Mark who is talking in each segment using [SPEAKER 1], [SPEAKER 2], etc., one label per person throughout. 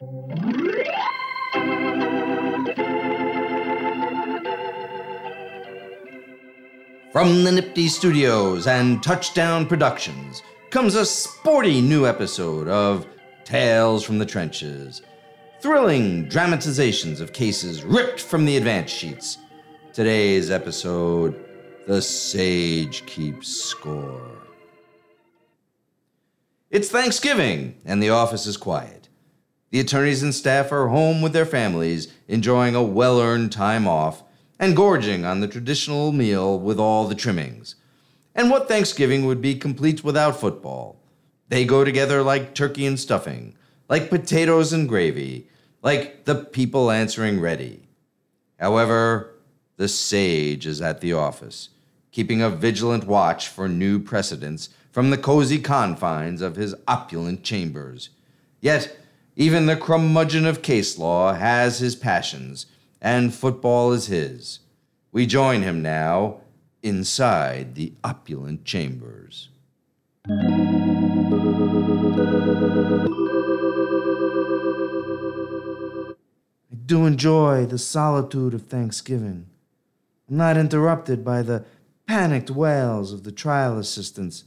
[SPEAKER 1] From the NYPTI Studios and Touchdown Productions comes a sporty new episode of Tales from the Trenches. Thrilling dramatizations of cases ripped from the advance sheets. Today's episode The Sage Keeps Score. It's Thanksgiving, and the office is quiet. The attorneys and staff are home with their families, enjoying a well earned time off and gorging on the traditional meal with all the trimmings. And what Thanksgiving would be complete without football? They go together like turkey and stuffing, like potatoes and gravy, like the people answering ready. However, the sage is at the office, keeping a vigilant watch for new precedents from the cozy confines of his opulent chambers. Yet, even the curmudgeon of case law has his passions, and football is his. We join him now inside the opulent chambers.
[SPEAKER 2] I do enjoy the solitude of Thanksgiving. I'm not interrupted by the panicked wails of the trial assistants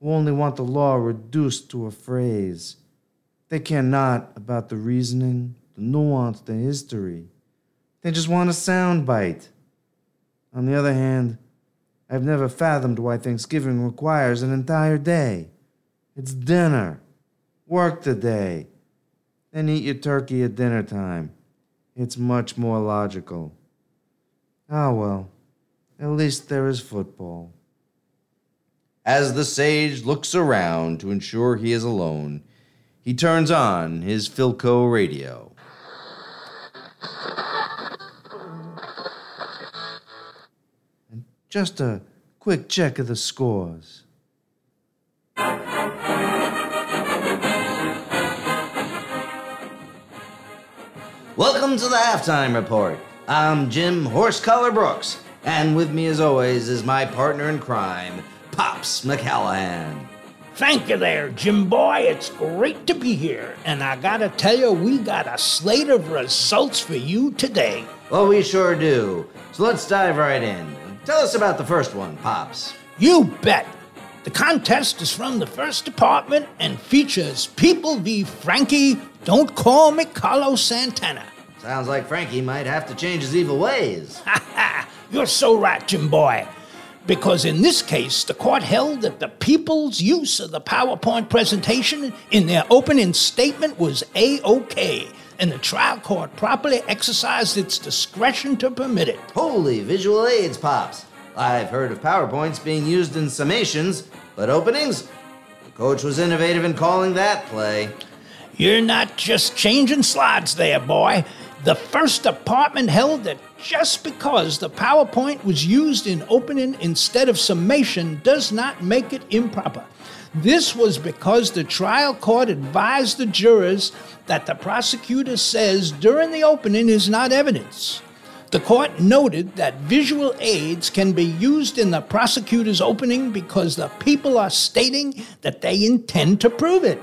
[SPEAKER 2] who only want the law reduced to a phrase. They care not about the reasoning, the nuance, the history. They just want a sound bite. On the other hand, I've never fathomed why Thanksgiving requires an entire day. It's dinner. Work the day. Then eat your turkey at dinner time. It's much more logical. Ah, well, at least there is football.
[SPEAKER 1] As the sage looks around to ensure he is alone, he turns on his Philco radio.
[SPEAKER 2] And just a quick check of the scores.
[SPEAKER 1] Welcome to the halftime report. I'm Jim Horsecollar Brooks, and with me, as always, is my partner in crime, Pops McCallahan.
[SPEAKER 3] Thank you there, Jim Boy. It's great to be here. And I gotta tell you, we got a slate of results for you today.
[SPEAKER 1] Well, we sure do. So let's dive right in. Tell us about the first one, Pops.
[SPEAKER 3] You bet. The contest is from the first department and features People v. Frankie, Don't Call Me Carlos Santana.
[SPEAKER 1] Sounds like Frankie might have to change his evil ways.
[SPEAKER 3] Ha ha! You're so right, Jim Boy. Because in this case, the court held that the people's use of the PowerPoint presentation in their opening statement was A OK, and the trial court properly exercised its discretion to permit it.
[SPEAKER 1] Holy visual aids, Pops. I've heard of PowerPoints being used in summations, but openings? The coach was innovative in calling that play.
[SPEAKER 3] You're not just changing slides there, boy. The first department held that just because the PowerPoint was used in opening instead of summation does not make it improper. This was because the trial court advised the jurors that the prosecutor says during the opening is not evidence. The court noted that visual aids can be used in the prosecutor's opening because the people are stating that they intend to prove it.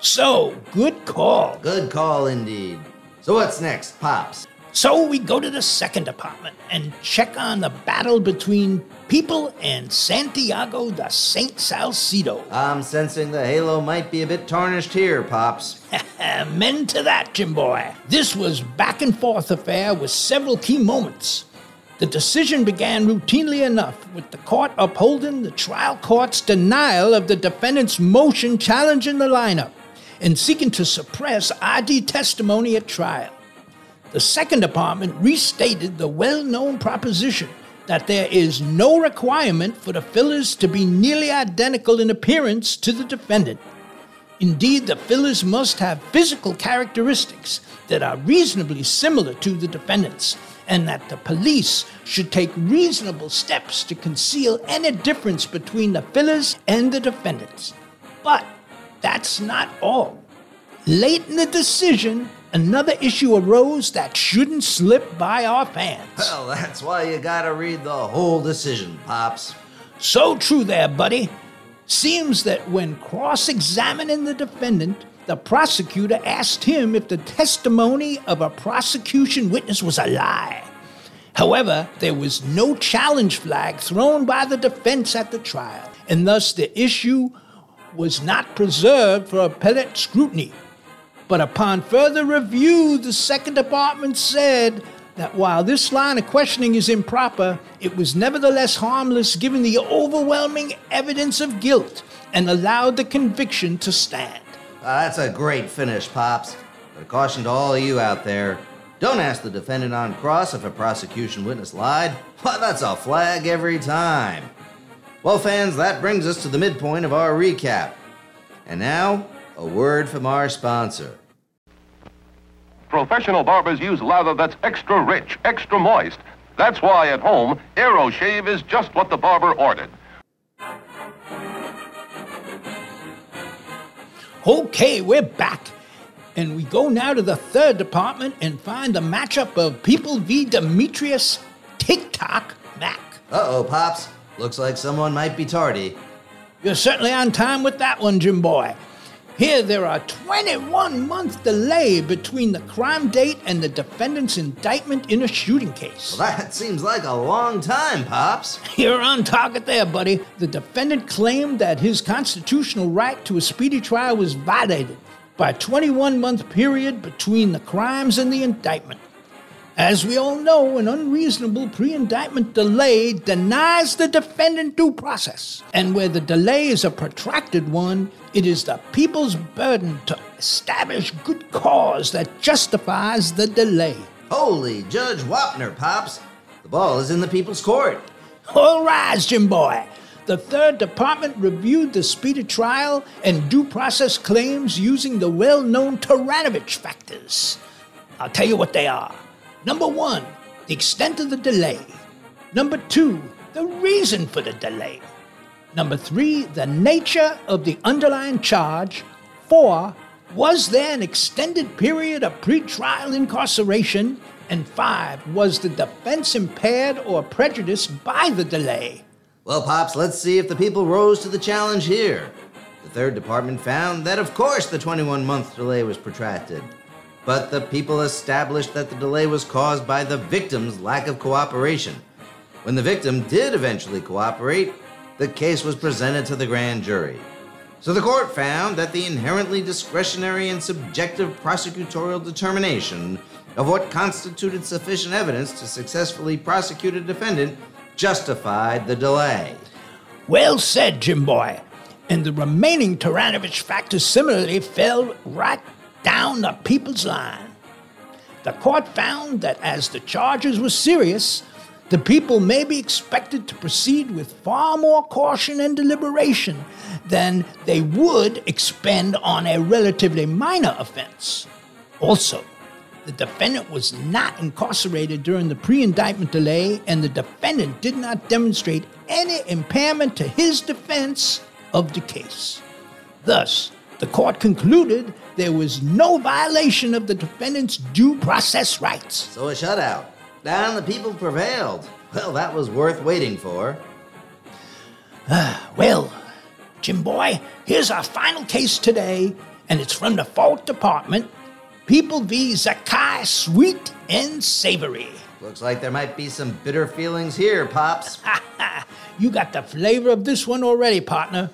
[SPEAKER 3] So, good call.
[SPEAKER 1] Good call indeed. So what's next, Pops?
[SPEAKER 3] So we go to the second apartment and check on the battle between people and Santiago de Saint Salcedo.
[SPEAKER 1] I'm sensing the halo might be a bit tarnished here, Pops.
[SPEAKER 3] Men to that, Jim Boy. This was back and forth affair with several key moments. The decision began routinely enough with the court upholding the trial court's denial of the defendant's motion challenging the lineup and seeking to suppress ID testimony at trial. The second department restated the well known proposition that there is no requirement for the fillers to be nearly identical in appearance to the defendant. Indeed, the fillers must have physical characteristics that are reasonably similar to the defendant's, and that the police should take reasonable steps to conceal any difference between the fillers and the defendants. But that's not all. Late in the decision, another issue arose that shouldn't slip by our fans.
[SPEAKER 1] Well, that's why you gotta read the whole decision, Pops.
[SPEAKER 3] So true there, buddy. Seems that when cross examining the defendant, the prosecutor asked him if the testimony of a prosecution witness was a lie. However, there was no challenge flag thrown by the defense at the trial, and thus the issue was not preserved for appellate scrutiny. But upon further review, the Second Department said that while this line of questioning is improper, it was nevertheless harmless given the overwhelming evidence of guilt and allowed the conviction to stand.
[SPEAKER 1] Uh, that's a great finish, Pops. But a caution to all of you out there don't ask the defendant on cross if a prosecution witness lied. Why, that's a flag every time. Well, fans, that brings us to the midpoint of our recap. And now, a word from our sponsor.
[SPEAKER 4] Professional barbers use lather that's extra rich, extra moist. That's why at home, AeroShave is just what the barber ordered.
[SPEAKER 3] Okay, we're back. And we go now to the third department and find the matchup of People v. Demetrius TikTok Mac.
[SPEAKER 1] Uh oh, Pops. Looks like someone might be tardy.
[SPEAKER 3] You're certainly on time with that one, Jim Boy. Here, there are 21 month delay between the crime date and the defendant's indictment in a shooting case.
[SPEAKER 1] Well, that seems like a long time, Pops.
[SPEAKER 3] You're on target there, buddy. The defendant claimed that his constitutional right to a speedy trial was violated by a 21 month period between the crimes and the indictment. As we all know, an unreasonable pre indictment delay denies the defendant due process. And where the delay is a protracted one, it is the people's burden to establish good cause that justifies the delay.
[SPEAKER 1] Holy Judge Wapner, Pops. The ball is in the people's court.
[SPEAKER 3] All rise, Jim Boy. The third department reviewed the speed of trial and due process claims using the well known Taranovich factors. I'll tell you what they are. Number one, the extent of the delay. Number two, the reason for the delay. Number three, the nature of the underlying charge. Four, was there an extended period of pretrial incarceration? And five, was the defense impaired or prejudiced by the delay?
[SPEAKER 1] Well, Pops, let's see if the people rose to the challenge here. The third department found that, of course, the 21 month delay was protracted. But the people established that the delay was caused by the victim's lack of cooperation. When the victim did eventually cooperate, the case was presented to the grand jury. So the court found that the inherently discretionary and subjective prosecutorial determination of what constituted sufficient evidence to successfully prosecute a defendant justified the delay.
[SPEAKER 3] Well said, Jim Boy. And the remaining Taranovich factors similarly fell right down the people's line. The court found that as the charges were serious, the people may be expected to proceed with far more caution and deliberation than they would expend on a relatively minor offense. Also, the defendant was not incarcerated during the pre indictment delay, and the defendant did not demonstrate any impairment to his defense of the case. Thus, the court concluded there was no violation of the defendant's due process rights.
[SPEAKER 1] So a shutout. And the people prevailed. Well, that was worth waiting for.
[SPEAKER 3] Ah, well, Jim Boy, here's our final case today, and it's from the fourth department People v. Zakai Sweet and Savory.
[SPEAKER 1] Looks like there might be some bitter feelings here, Pops.
[SPEAKER 3] you got the flavor of this one already, partner.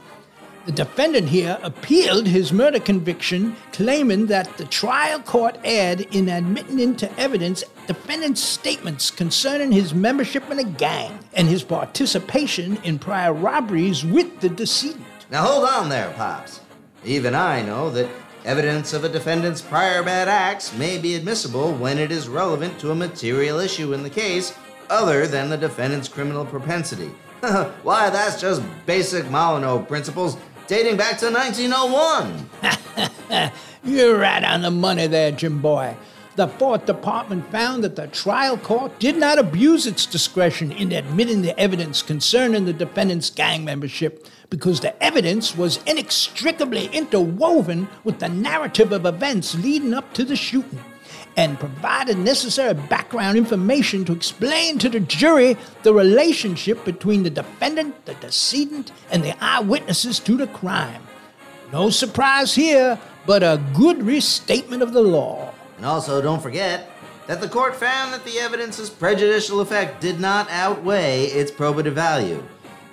[SPEAKER 3] The defendant here appealed his murder conviction, claiming that the trial court erred in admitting into evidence defendant's statements concerning his membership in a gang and his participation in prior robberies with the decedent.
[SPEAKER 1] Now hold on there, Pops. Even I know that evidence of a defendant's prior bad acts may be admissible when it is relevant to a material issue in the case other than the defendant's criminal propensity. Why, that's just basic Molineux principles dating back to 1901.
[SPEAKER 3] You're right on the money there, Jim Boy. The Fourth Department found that the trial court did not abuse its discretion in admitting the evidence concerning the defendant's gang membership because the evidence was inextricably interwoven with the narrative of events leading up to the shooting and provided necessary background information to explain to the jury the relationship between the defendant, the decedent, and the eyewitnesses to the crime. No surprise here, but a good restatement of the law.
[SPEAKER 1] And also, don't forget that the court found that the evidence's prejudicial effect did not outweigh its probative value.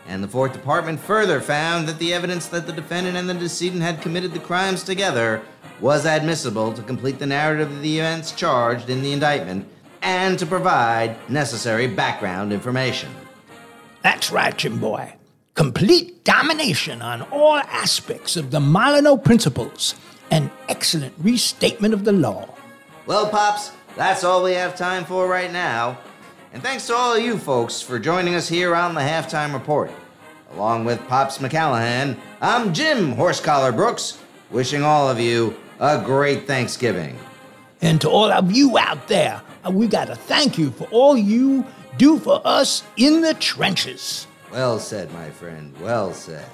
[SPEAKER 1] And the Fourth Department further found that the evidence that the defendant and the decedent had committed the crimes together was admissible to complete the narrative of the events charged in the indictment and to provide necessary background information.
[SPEAKER 3] That's right, Jim Boy. Complete domination on all aspects of the Molineux principles. An excellent restatement of the law.
[SPEAKER 1] Well, Pops, that's all we have time for right now. And thanks to all of you folks for joining us here on the Halftime Report. Along with Pops McCallahan, I'm Jim Horsecollar Brooks, wishing all of you a great Thanksgiving.
[SPEAKER 3] And to all of you out there, uh, we got to thank you for all you do for us in the trenches.
[SPEAKER 1] Well said, my friend. Well said.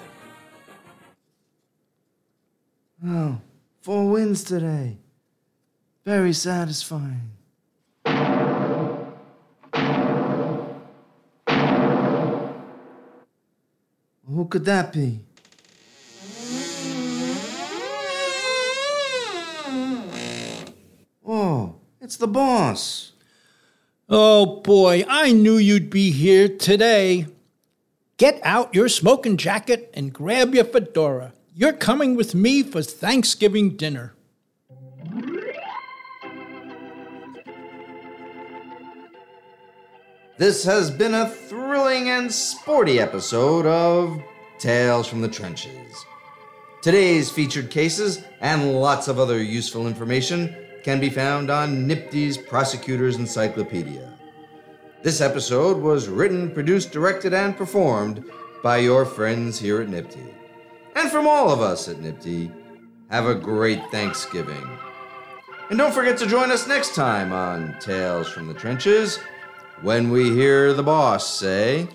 [SPEAKER 2] Oh, four wins today. Very satisfying. Who could that be? It's the boss.
[SPEAKER 3] Oh boy, I knew you'd be here today. Get out your smoking jacket and grab your fedora. You're coming with me for Thanksgiving dinner.
[SPEAKER 1] This has been a thrilling and sporty episode of Tales from the Trenches. Today's featured cases and lots of other useful information can be found on NYPTI's Prosecutor's Encyclopedia. This episode was written, produced, directed, and performed by your friends here at NYPTI. And from all of us at NYPTI, have a great Thanksgiving. And don't forget to join us next time on Tales from the Trenches when we hear the boss say,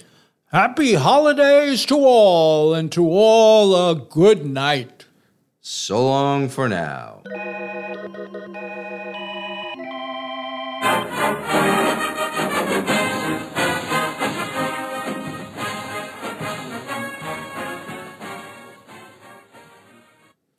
[SPEAKER 3] Happy holidays to all, and to all a good night.
[SPEAKER 1] So long for now.